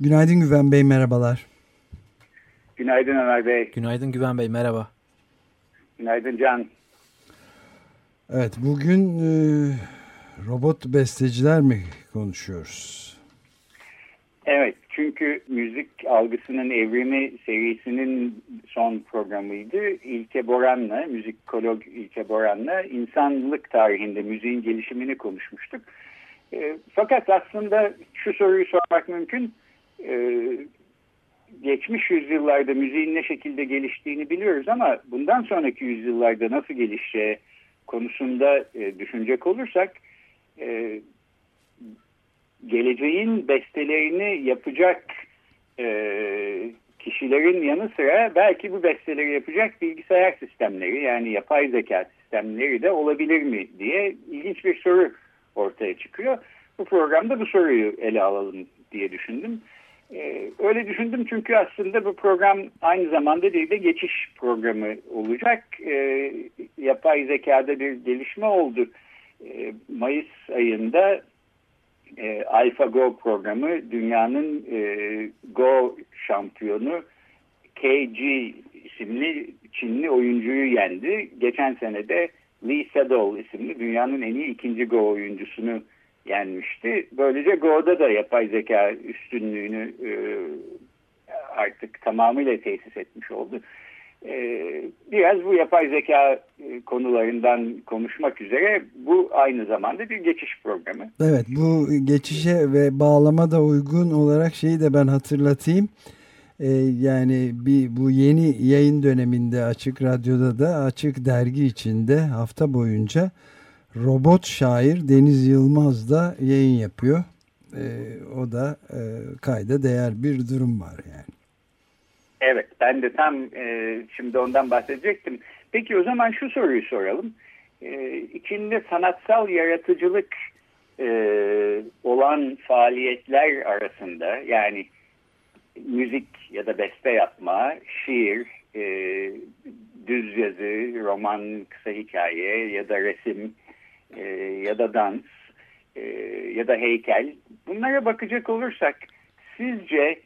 Günaydın Güven Bey, merhabalar. Günaydın Ömer Bey. Günaydın Güven Bey, merhaba. Günaydın Can. Evet, bugün e, robot besteciler mi konuşuyoruz? Evet, çünkü müzik algısının evrimi serisinin son programıydı. İlke Boran'la, müzikolog İlke Boran'la insanlık tarihinde müziğin gelişimini konuşmuştuk. E, fakat aslında şu soruyu sormak mümkün. E, geçmiş yüzyıllarda müziğin ne şekilde geliştiğini biliyoruz ama bundan sonraki yüzyıllarda nasıl gelişeceği konusunda e, düşünecek olursak e, geleceğin bestelerini yapacak e, kişilerin yanı sıra belki bu besteleri yapacak bilgisayar sistemleri yani yapay zeka sistemleri de olabilir mi diye ilginç bir soru ortaya çıkıyor. Bu programda bu soruyu ele alalım diye düşündüm. Ee, öyle düşündüm çünkü aslında bu program aynı zamanda değil de geçiş programı olacak. Ee, yapay zekada bir gelişme oldu. Ee, Mayıs ayında e, AlphaGo programı dünyanın e, Go şampiyonu KG isimli Çinli oyuncuyu yendi. Geçen sene de Lee Sedol isimli dünyanın en iyi ikinci Go oyuncusunu yenmişti. Böylece Go'da da yapay zeka üstünlüğünü e, artık tamamıyla tesis etmiş oldu. E, biraz bu yapay zeka e, konularından konuşmak üzere bu aynı zamanda bir geçiş programı. Evet bu geçişe ve bağlama da uygun olarak şeyi de ben hatırlatayım. Ee, yani bir bu yeni yayın döneminde Açık Radyo'da da Açık Dergi içinde hafta boyunca robot şair Deniz Yılmaz da yayın yapıyor. Ee, o da e, kayda değer bir durum var yani. Evet ben de tam e, şimdi ondan bahsedecektim. Peki o zaman şu soruyu soralım. E, içinde sanatsal yaratıcılık e, olan faaliyetler arasında yani müzik ya da beste yapma, şiir, e, düz yazı, roman, kısa hikaye ya da resim e, ya da dans e, ya da heykel bunlara bakacak olursak sizce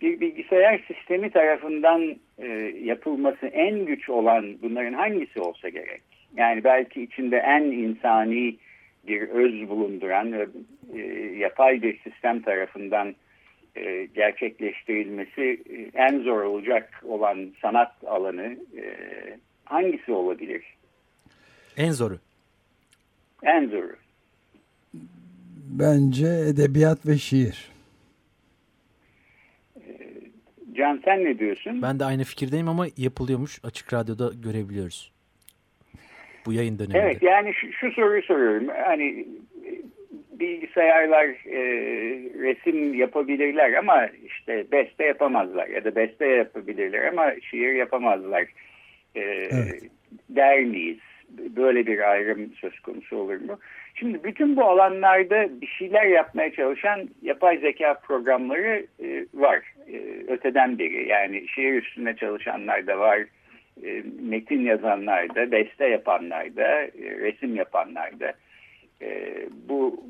bir bilgisayar sistemi tarafından e, yapılması en güç olan bunların hangisi olsa gerek? Yani belki içinde en insani bir öz bulunduran e, yapay bir sistem tarafından e, gerçekleştirilmesi e, en zor olacak olan sanat alanı e, hangisi olabilir? En zoru. En zoru. Bence edebiyat ve şiir. Can sen ne diyorsun? Ben de aynı fikirdeyim ama yapılıyormuş. Açık Radyo'da görebiliyoruz. Bu yayın döneminde. Evet yani şu, şu soruyu soruyorum. Hani bilgisayarlar e, resim yapabilirler ama işte beste yapamazlar ya da beste yapabilirler ama şiir yapamazlar. E, evet. Der miyiz? Böyle bir ayrım söz konusu olur mu? Şimdi bütün bu alanlarda bir şeyler yapmaya çalışan yapay zeka programları e, var. E, öteden beri yani şiir üstünde çalışanlar da var. E, metin yazanlar da, beste yapanlar da, resim yapanlar da. Bu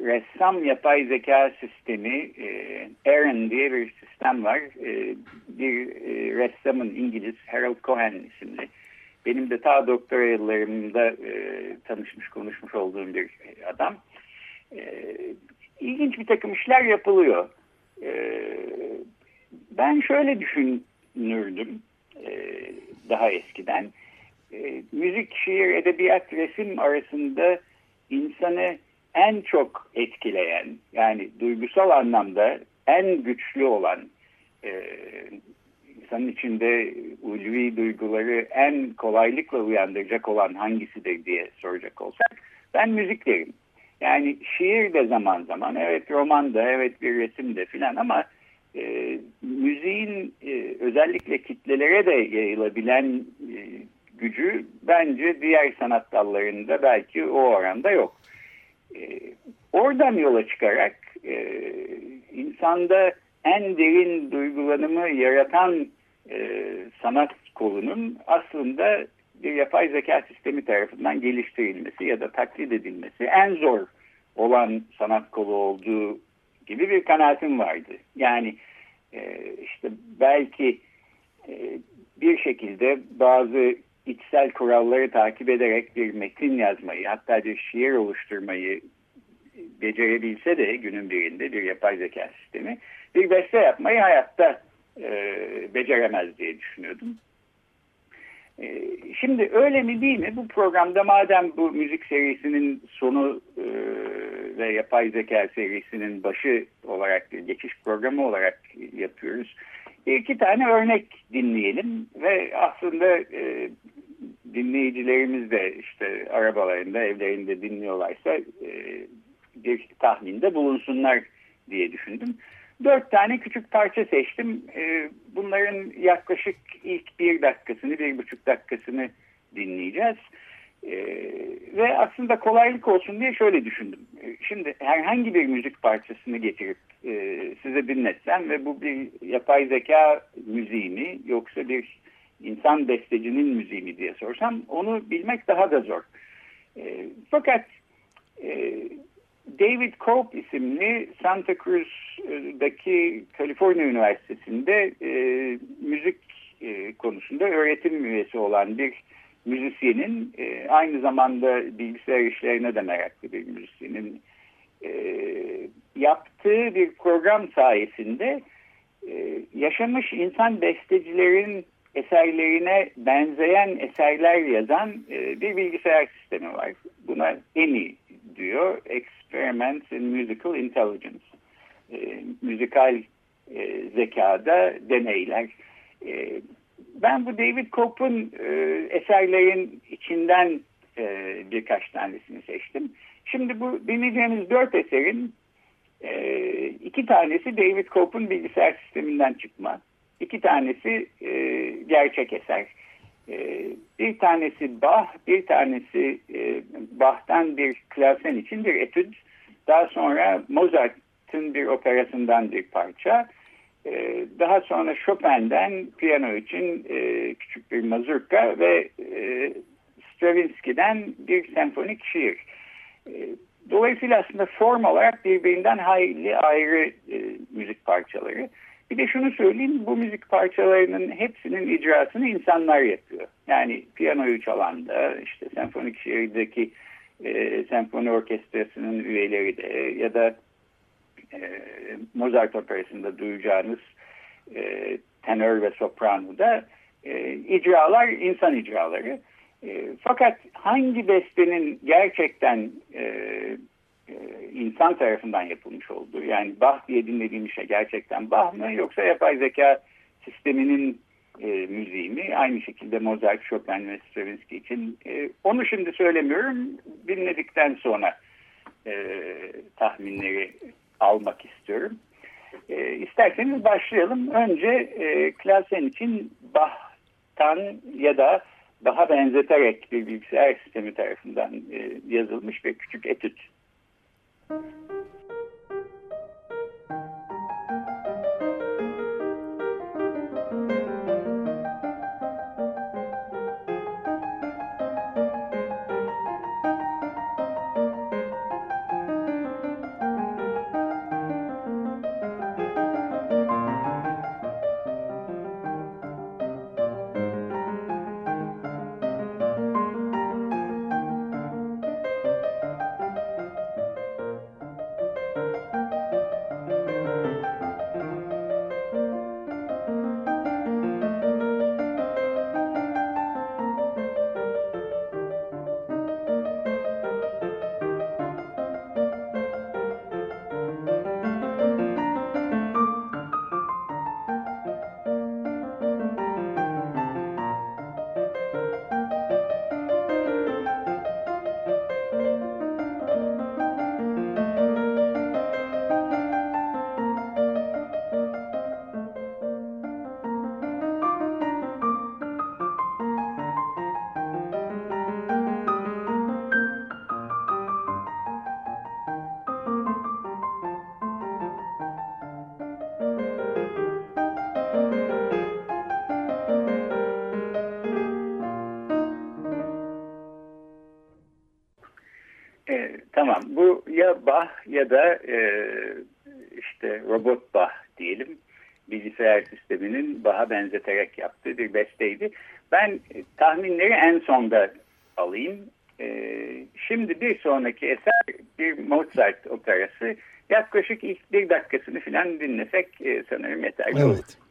ressam yapay zeka sistemi e, Aaron diye bir sistem var. Bir ressamın İngiliz Harold Cohen isimli benim de ta doktora yıllarımda e, tanışmış konuşmuş olduğum bir adam. E, ilginç bir takım işler yapılıyor. E, ben şöyle düşünürdüm e, daha eskiden. E, müzik, şiir, edebiyat, resim arasında insanı en çok etkileyen yani duygusal anlamda en güçlü olan e, insanın içinde ulvi duyguları en kolaylıkla uyandıracak olan hangisidir diye soracak olsak ben müzik derim. Yani şiir de zaman zaman evet roman da evet bir resim de filan ama e, müziğin e, özellikle kitlelere de yayılabilen e, gücü bence diğer sanat dallarında belki o oranda yok. E, oradan yola çıkarak e, insanda en derin duygulanımı yaratan e, sanat kolunun aslında bir yapay zeka sistemi tarafından geliştirilmesi ya da taklit edilmesi en zor olan sanat kolu olduğu gibi bir kanaatim vardı. Yani e, işte belki e, bir şekilde bazı içsel kuralları takip ederek bir metin yazmayı hatta bir şiir oluşturmayı becerebilse de günün birinde bir yapay zeka sistemi bir beste yapmayı hayatta e, beceremez diye düşünüyordum. E, şimdi öyle mi değil mi? Bu programda madem bu müzik serisinin sonu e, ve yapay zeka serisinin başı olarak geçiş programı olarak yapıyoruz. İki tane örnek dinleyelim ve aslında e, dinleyicilerimiz de işte arabalarında, evlerinde dinliyorlarsa e, bir tahminde bulunsunlar diye düşündüm. Dört tane küçük parça seçtim. E, bunların yaklaşık ilk bir dakikasını, bir buçuk dakikasını dinleyeceğiz. E, ve aslında kolaylık olsun diye şöyle düşündüm. E, şimdi herhangi bir müzik parçasını getirip e, size dinletsem ve bu bir yapay zeka müziği mi yoksa bir insan bestecinin müziği mi diye sorsam onu bilmek daha da zor. Fakat e, David Cope isimli Santa Cruz'daki Kaliforniya Üniversitesi'nde e, müzik e, konusunda öğretim üyesi olan bir müzisyenin e, aynı zamanda bilgisayar işlerine de meraklı bir müzisyenin e, yaptığı bir program sayesinde e, yaşamış insan bestecilerin eserlerine benzeyen eserler yazan e, bir bilgisayar sistemi var. Buna EMI diyor. Experiments in Musical Intelligence. E, müzikal e, zekada deneyler. Ben bu David Cope'un e, eserlerin içinden birkaç tanesini seçtim. Şimdi bu dinleyeceğimiz dört eserin iki tanesi David Cope'un bilgisayar sisteminden çıkma. İki tanesi e, gerçek eser. E, bir tanesi Bach, bir tanesi e, Bach'tan bir klasen için bir etüd. Daha sonra Mozart'ın bir operasından bir parça. E, daha sonra Chopin'den piyano için e, küçük bir mazurka ve e, Stravinsky'den bir senfonik şiir. E, dolayısıyla aslında form olarak birbirinden hayli ayrı e, müzik parçaları. Bir de şunu söyleyeyim, bu müzik parçalarının hepsinin icrasını insanlar yapıyor. Yani piyanoyu çalan da, işte senfonik şiirdeki e, senfoni orkestrasının üyeleri de ya da e, Mozart operasında duyacağınız e, tenör ve soprano da e, icralar insan icraları. E, fakat hangi bestenin gerçekten e, e, insan tarafından yapılmış olduğu yani Bach diye dinlediğim şey gerçekten Bach mı yoksa yapay zeka sisteminin e, müziği mi? Aynı şekilde Mozart, Chopin ve Stravinsky için. E, onu şimdi söylemiyorum. Dinledikten sonra e, tahminleri almak istiyorum. E, isterseniz başlayalım. Önce e, Klasen için Bach'tan ya da daha benzeterek bir bilgisayar sistemi tarafından e, yazılmış bir küçük etüt. Müzik Tamam bu ya Bach ya da e, işte robot Bach diyelim bilgisayar sisteminin Bach'a benzeterek yaptığı bir besteydi. Ben e, tahminleri en sonda alayım. E, şimdi bir sonraki eser bir Mozart operası. Yaklaşık ilk bir dakikasını falan dinlesek e, sanırım yeterli olur. Evet. Evet,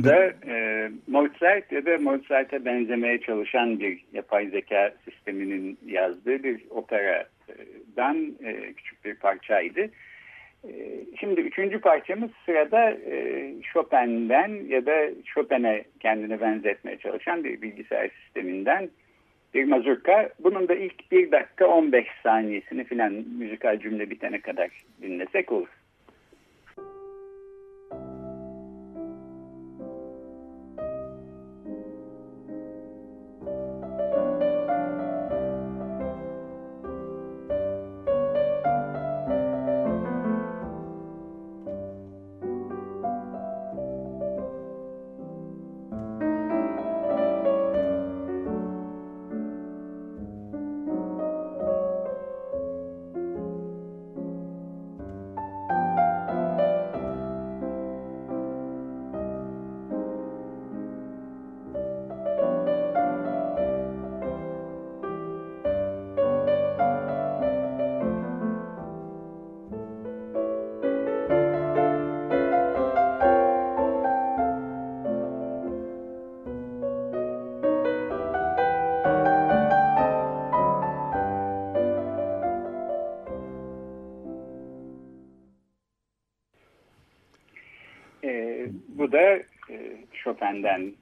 bu da e, Mozart ya da Mozart'a benzemeye çalışan bir yapay zeka sisteminin yazdığı bir operadan e, küçük bir parçaydı. E, şimdi üçüncü parçamız sırada e, Chopin'den ya da Chopin'e kendine benzetmeye çalışan bir bilgisayar sisteminden bir mazurka. Bunun da ilk bir dakika 15 saniyesini filan müzikal cümle bitene kadar dinlesek olur. Chopin'den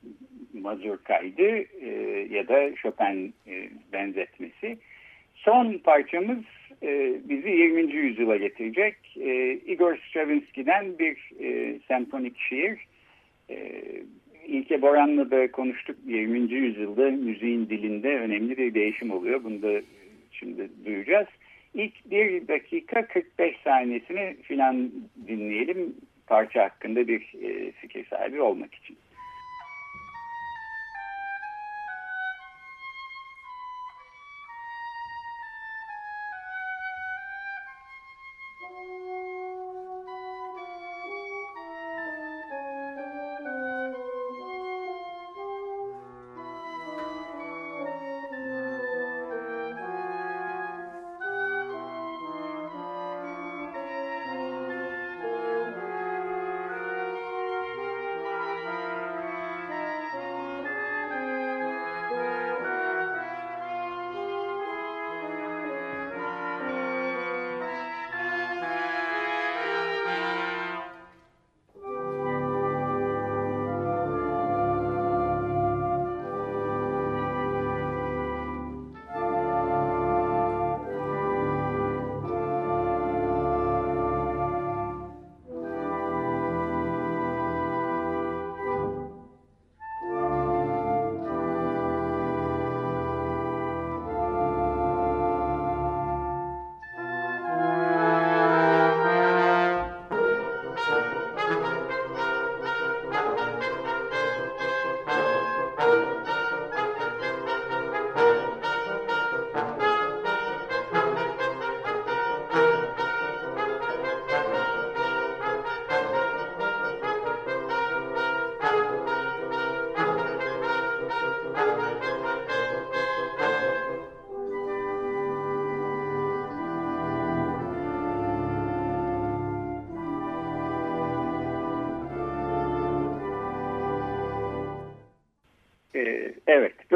mazurkaydı e, ya da Chopin e, benzetmesi. Son parçamız e, bizi 20. yüzyıla getirecek. E, Igor Stravinsky'den bir e, senfonik şiir. E, İlke Boran'la da konuştuk. 20. yüzyılda müziğin dilinde önemli bir değişim oluyor. Bunu da şimdi duyacağız. İlk bir dakika 45 saniyesini filan dinleyelim parça hakkında bir e, fikir sahibi olmak için.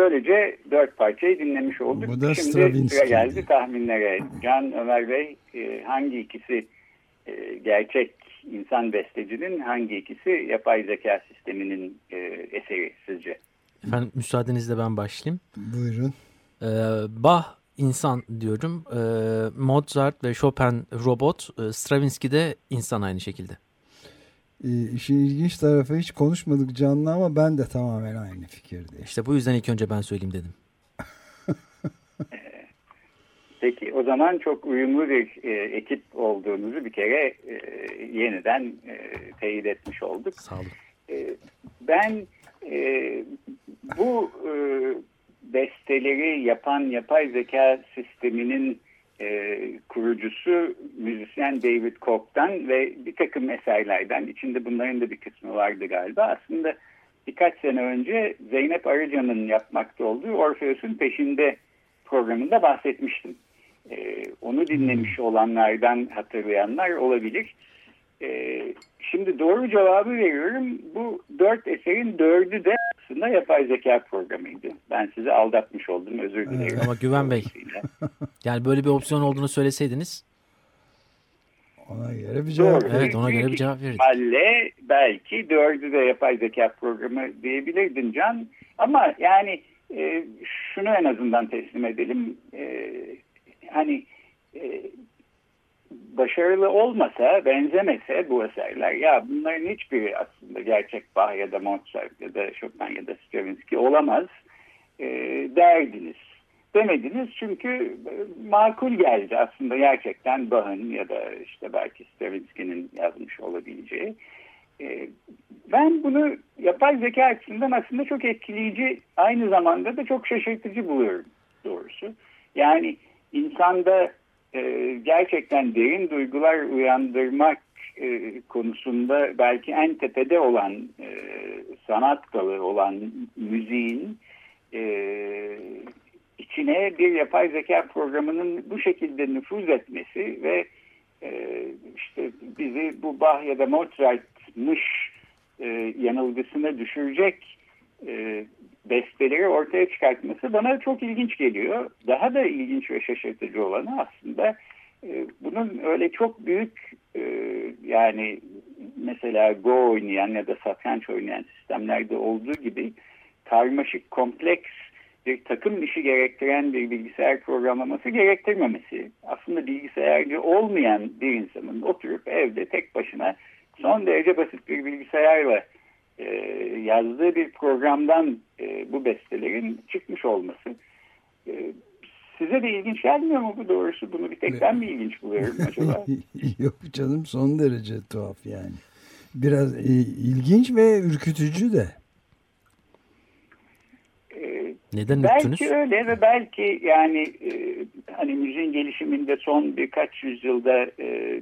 Böylece dört parçayı dinlemiş olduk. Bu da Şimdi sıra geldi tahminlere. Can Ömer Bey e, hangi ikisi e, gerçek insan bestecinin, hangi ikisi yapay zeka sisteminin e, eseri sizce? Efendim müsaadenizle ben başlayayım. Buyurun. Ee, Bach insan diyorum. Ee, Mozart ve Chopin robot. Stravinsky de insan aynı şekilde. Ee, işin ilginç tarafı hiç konuşmadık canlı ama ben de tamamen aynı fikirdeyim. İşte bu yüzden ilk önce ben söyleyeyim dedim. Peki o zaman çok uyumlu bir e, ekip olduğunuzu bir kere e, yeniden e, teyit etmiş olduk. Sağ olun. E, ben e, bu e, besteleri yapan yapay zeka sisteminin e, kurucusu müzisyen David Koch'tan ve bir takım eserlerden içinde bunların da bir kısmı vardı galiba. Aslında birkaç sene önce Zeynep Arıcan'ın yapmakta olduğu Orpheus'un peşinde programında bahsetmiştim. E, onu dinlemiş olanlardan hatırlayanlar olabilir. E, şimdi doğru cevabı veriyorum. Bu dört eserin dördü de aslında yapay zeka programıydı. Ben sizi aldatmış oldum özür dilerim. Ama Güven Bey yani böyle bir opsiyon olduğunu söyleseydiniz Ona göre bir cevap. Doğru. evet ona göre bir cevap verin. ihtimalle belki dördü de yapay zeka programı diyebilirdin Can. Ama yani e, şunu en azından teslim edelim. E, hani e, başarılı olmasa, benzemese bu eserler ya bunların hiçbiri aslında gerçek Bach ya da Mozart ya da Chopin ya da Stravinsky olamaz e, derdiniz. Demediniz çünkü e, makul geldi aslında gerçekten Bach'ın ya da işte belki Stravinsky'nin yazmış olabileceği. E, ben bunu yapay zeka açısından aslında çok etkileyici aynı zamanda da çok şaşırtıcı buluyorum doğrusu. Yani insanda e, gerçekten derin duygular uyandırmak e, konusunda belki en tepede olan e, sanat dalı olan müziğin e, içine bir yapay zeka programının bu şekilde nüfuz etmesi ve e, işte bizi bu Bach ya da Mozart'mış yanılgısına düşürecek e, besteleri ortaya çıkartması bana çok ilginç geliyor. Daha da ilginç ve şaşırtıcı olanı aslında e, bunun öyle çok büyük e, yani mesela Go oynayan ya da satranç oynayan sistemlerde olduğu gibi karmaşık, kompleks bir takım işi gerektiren bir bilgisayar programlaması gerektirmemesi. Aslında bilgisayarcı olmayan bir insanın oturup evde tek başına son derece basit bir bilgisayarla e, yazdığı bir programdan e, bu bestelerin çıkmış olması. E, size de ilginç gelmiyor mu bu doğrusu? Bunu bir tek ben mi ilginç buluyorum acaba? Yok canım son derece tuhaf yani. Biraz e, ilginç ve ürkütücü de. E, Neden belki ürktünüz? öyle ve belki yani e, hani müziğin gelişiminde son birkaç yüzyılda e,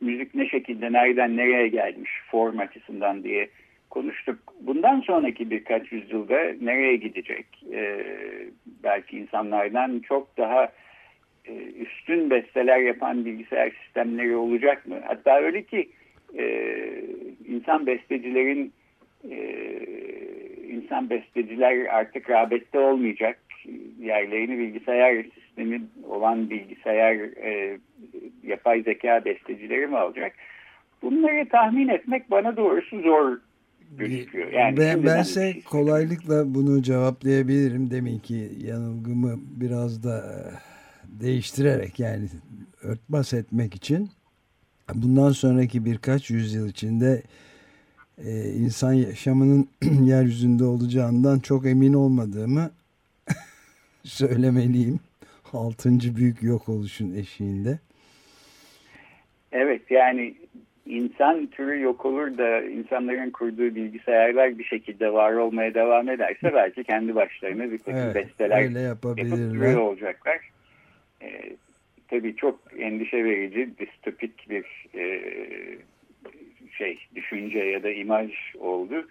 müzik ne şekilde nereden nereye gelmiş form açısından diye konuştuk. Bundan sonraki birkaç yüzyılda nereye gidecek? E, belki insanlardan çok daha e, üstün besteler yapan bilgisayar sistemleri olacak mı? Hatta öyle ki e, insan bestecilerin e, insan besteciler artık rağbette olmayacak. Yerlerini bilgisayar sistemi olan bilgisayar e, yapay zeka bestecileri mi alacak? Bunları tahmin etmek bana doğrusu zor gözüküyor. Yani ben, bense şey kolaylıkla bunu cevaplayabilirim. Demin ki yanılgımı biraz da e, değiştirerek yani örtbas etmek için bundan sonraki birkaç yüzyıl içinde e, insan yaşamının yeryüzünde olacağından çok emin olmadığımı söylemeliyim. Altıncı büyük yok oluşun eşiğinde. Evet yani insan türü yok olur da insanların kurduğu bilgisayarlar bir şekilde var olmaya devam ederse belki kendi başlarına bir takım Evet, besteler yapabilirler. olacaklar. Ee, tabii çok endişe verici, distopik bir e, şey, düşünce ya da imaj oldu.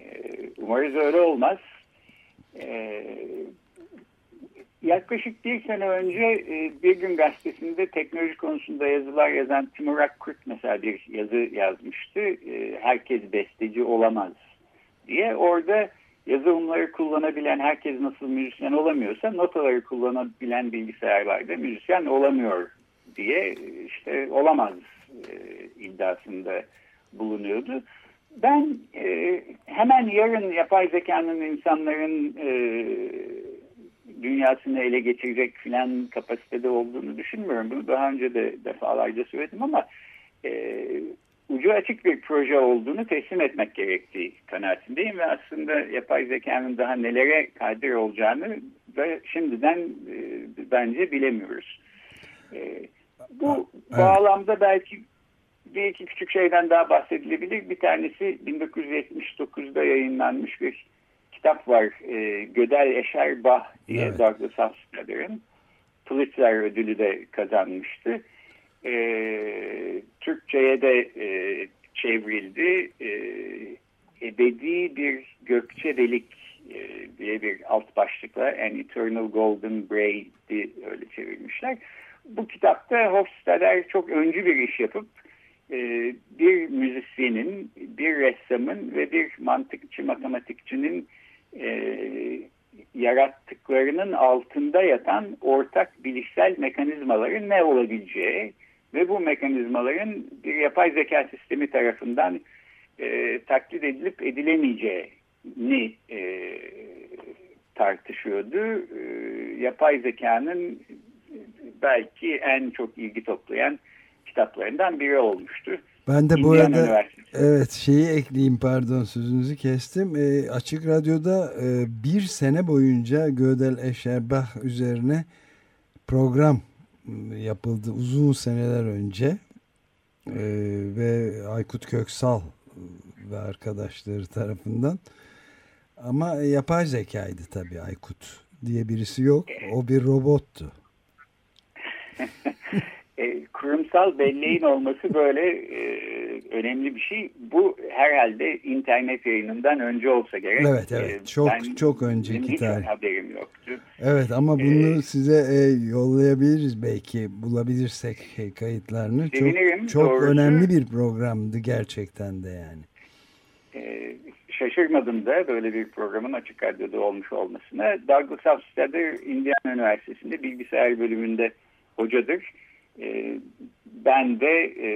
Ee, umarız öyle olmaz. Ee, yaklaşık bir sene önce e, Bir Gün Gazetesi'nde teknoloji konusunda yazılar yazan Timur Akkurt mesela bir yazı yazmıştı. E, herkes besteci olamaz diye. Orada yazılımları kullanabilen herkes nasıl müzisyen olamıyorsa notaları kullanabilen bilgisayarlarda müzisyen olamıyor diye işte olamaz e, iddiasında bulunuyordu. Ben e, hemen yarın yapay zekanın insanların e, dünyasını ele geçirecek filan kapasitede olduğunu düşünmüyorum. Bunu daha önce de defalarca söyledim ama e, ucu açık bir proje olduğunu teslim etmek gerektiği kanaatindeyim ve aslında yapay zekanın daha nelere kadir olacağını da şimdiden e, bence bilemiyoruz. E, bu evet. bağlamda belki bir iki küçük şeyden daha bahsedilebilir. Bir tanesi 1979'da yayınlanmış bir kitap var. E, Gödel Eşer Bah diye evet. Douglas Hofstadter'ın. Pulitzer ödülü de kazanmıştı. E, Türkçe'ye de e, çevrildi. E, ebedi bir gökçe delik e, diye bir alt başlıkla An Eternal Golden Braid'i öyle çevirmişler. Bu kitapta Hofstadter çok öncü bir iş yapıp e, bir müzisyenin, bir ressamın ve bir mantıkçı, matematikçinin e, yarattıklarının altında yatan ortak bilişsel mekanizmaların ne olabileceği ve bu mekanizmaların bir yapay zeka sistemi tarafından e, taklit edilip edilemeyeceğini e, tartışıyordu. E, yapay zekanın belki en çok ilgi toplayan kitaplarından biri olmuştu. Ben de bu arada evet şeyi ekleyeyim pardon sözünüzü kestim. E, Açık Radyo'da e, bir sene boyunca Gödel Eşerbah üzerine program yapıldı uzun seneler önce. E, ve Aykut Köksal ve arkadaşları tarafından. Ama yapay zekaydı tabii Aykut diye birisi yok. O bir robottu. e, kurumsal belleğin olması böyle e, önemli bir şey. Bu herhalde internet yayınından önce olsa gerek. Evet evet. E, çok ben, çok önceki tarih. haberim yoktu. Evet ama bunu ee, size e, yollayabiliriz belki bulabilirsek kayıtlarını. Sevinirim, çok çok doğrusu, önemli bir programdı gerçekten de yani. E, şaşırmadım da böyle bir programın açık radyoda olmuş olmasına. Douglas Hofstadter Indiana Üniversitesi'nde bilgisayar bölümünde hocadır e, ben de e,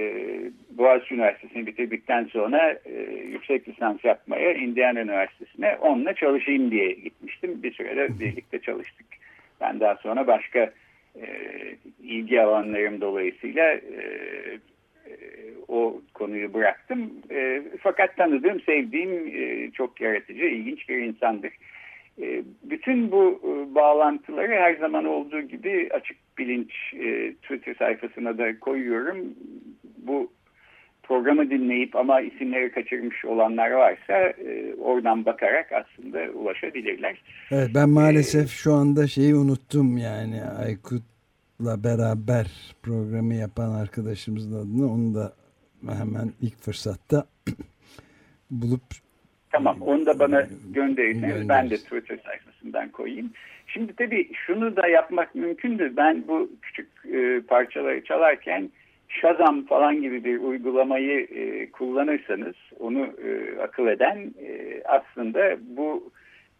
Boğaziçi Üniversitesi'ni bitirdikten sonra e, yüksek lisans yapmaya Indiana Üniversitesi'ne onunla çalışayım diye gitmiştim. Bir sürede birlikte çalıştık. Ben daha sonra başka e, ilgi alanlarım dolayısıyla e, e, o konuyu bıraktım. E, fakat tanıdığım, sevdiğim e, çok yaratıcı, ilginç bir insandır. E, bütün bu e, bağlantıları her zaman olduğu gibi açık bilinç e, Twitter sayfasına da koyuyorum. Bu programı dinleyip ama isimleri kaçırmış olanlar varsa oradan bakarak aslında ulaşabilirler. Evet ben maalesef şu anda şeyi unuttum yani Aykut'la beraber programı yapan arkadaşımızın adını onu da hemen ilk fırsatta bulup Tamam onu da bana gönderirseniz ben de Twitter sayfasından koyayım. Şimdi tabii şunu da yapmak mümkündür. Ben bu küçük e, parçaları çalarken Shazam falan gibi bir uygulamayı e, kullanırsanız onu e, akıl eden e, aslında bu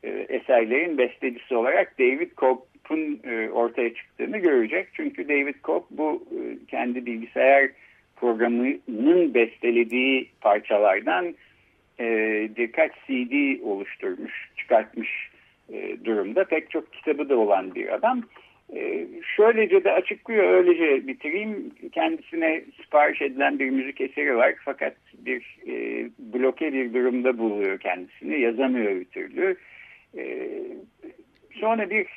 e, eserlerin bestecisi olarak David Cope'un e, ortaya çıktığını görecek. Çünkü David Cope bu e, kendi bilgisayar programının bestelediği parçalardan e, birkaç CD oluşturmuş, çıkartmış e, durumda. Pek çok kitabı da olan bir adam. E, şöylece de açıklıyor, öylece bitireyim. Kendisine sipariş edilen bir müzik eseri var fakat bir e, bloke bir durumda buluyor kendisini. Yazamıyor bir türlü. Sonra bir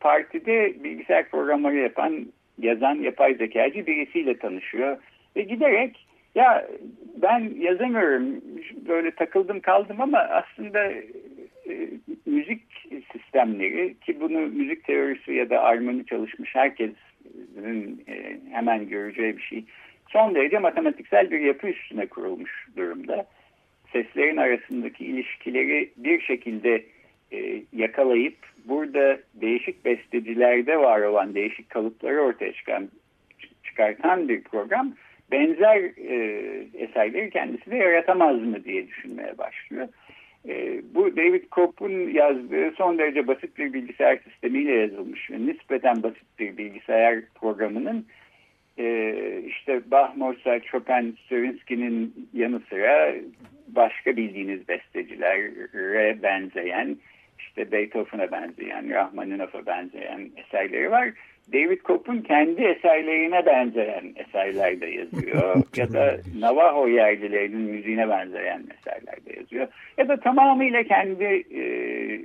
partide bilgisayar programları yapan, yazan yapay zekacı birisiyle tanışıyor. Ve giderek ya ben yazamıyorum böyle takıldım kaldım ama aslında e, müzik sistemleri ki bunu müzik teorisi ya da armoni çalışmış herkesin e, hemen göreceği bir şey son derece matematiksel bir yapı üstüne kurulmuş durumda. Seslerin arasındaki ilişkileri bir şekilde e, yakalayıp burada değişik bestecilerde var olan değişik kalıpları ortaya çıkan çıkartan bir program benzer eserleri kendisi de yaratamaz mı diye düşünmeye başlıyor. E, bu David Cope'un yazdığı son derece basit bir bilgisayar sistemiyle yazılmış nispeten basit bir bilgisayar programının e, işte Bach, Mozart, Chopin, Stravinsky'nin yanı sıra başka bildiğiniz bestecilere benzeyen, işte Beethoven'a benzeyen, Rahmaninof'a benzeyen eserleri var. David Cope'un kendi eserlerine benzeyen eserler de yazıyor. ya da Navajo yerlilerinin müziğine benzeyen eserler de yazıyor. Ya da tamamıyla kendi e,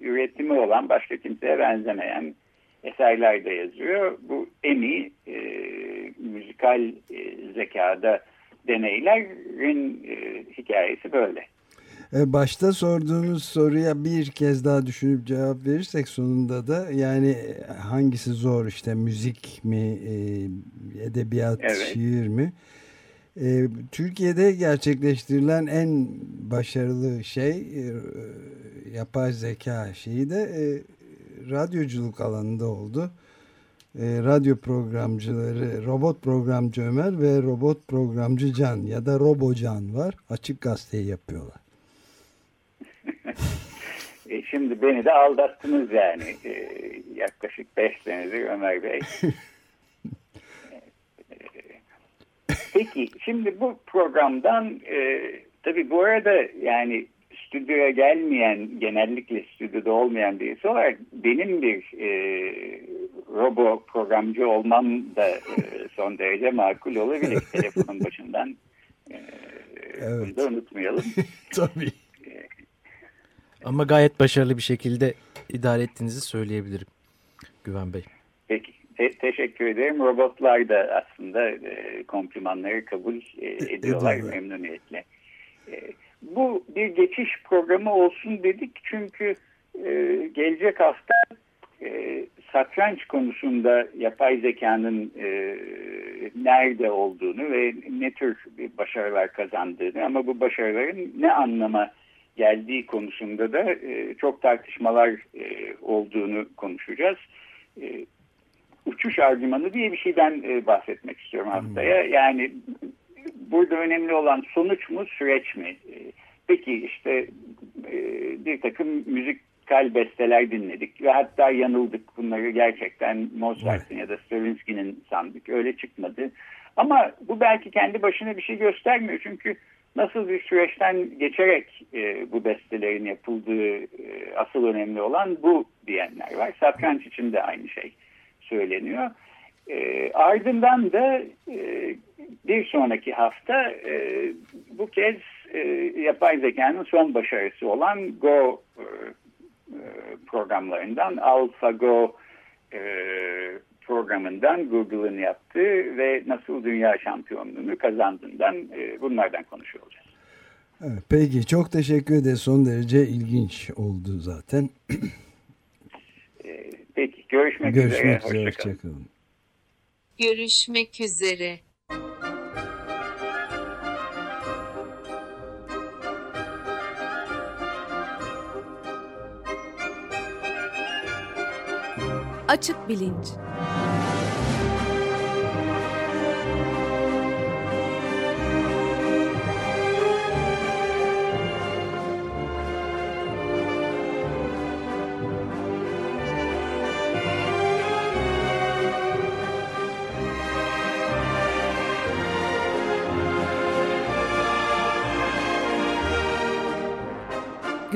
üretimi olan başka kimseye benzemeyen eserler de yazıyor. Bu emi e, müzikal e, zekada deneylerin e, hikayesi böyle. E, başta sorduğunuz soruya bir kez daha düşünüp cevap verirsek sonunda da yani hangisi zor işte müzik mi e, edebiyat evet. şiir mi? E, Türkiye'de gerçekleştirilen en başarılı şey yapay zeka şeyi de radyoculuk alanında oldu. radyo programcıları robot programcı Ömer ve robot programcı Can ya da Robocan var. Açık gazeteyi yapıyorlar. E, şimdi beni de aldattınız yani. E, yaklaşık 5 senedir Ömer Bey. Peki şimdi bu programdan e, tabii bu arada yani stüdyoya gelmeyen, genellikle stüdyoda olmayan birisi olarak benim bir e, robo programcı olmam da e, son derece makul olabilir telefonun başından. E, evet. Bunu da unutmayalım. Tabii. Ama gayet başarılı bir şekilde idare ettiğinizi söyleyebilirim Güven Bey. Peki. Te teşekkür ederim. Robotlar da aslında e, komplimanları kabul e, ediyorlar memnuniyetle. E, bu bir geçiş programı olsun dedik çünkü e, gelecek hafta e, satranç konusunda yapay zekanın e, nerede olduğunu ve ne tür başarılar kazandığını ama bu başarıların ne anlama geldiği konusunda da e, çok tartışmalar e, olduğunu konuşacağız. E, uçuş argümanı diye bir şeyden e, bahsetmek istiyorum hmm. haftaya. Yani burada önemli olan sonuç mu süreç mi? E, peki işte e, bir takım müzikal besteler dinledik ve hatta yanıldık. Bunları gerçekten Mozart'ın ya da Stravinsky'nin sandık. Öyle çıkmadı. Ama bu belki kendi başına bir şey göstermiyor. Çünkü nasıl bir süreçten geçerek e, bu bestelerin yapıldığı e, asıl önemli olan bu diyenler var. Satranç için de aynı şey söyleniyor. E, ardından da e, bir sonraki hafta e, bu kez e, yapay zekanın son başarısı olan Go e, e programlarından AlphaGo e, programından Google'ın yaptığı ve nasıl dünya şampiyonluğunu kazandığından e, bunlardan konuşuyor olacağız. Evet, peki çok teşekkür ederim. Son derece ilginç oldu zaten. E, peki görüşmek, görüşmek üzere. üzere. Hoşçakalın. Görüşmek üzere. Açık Bilinç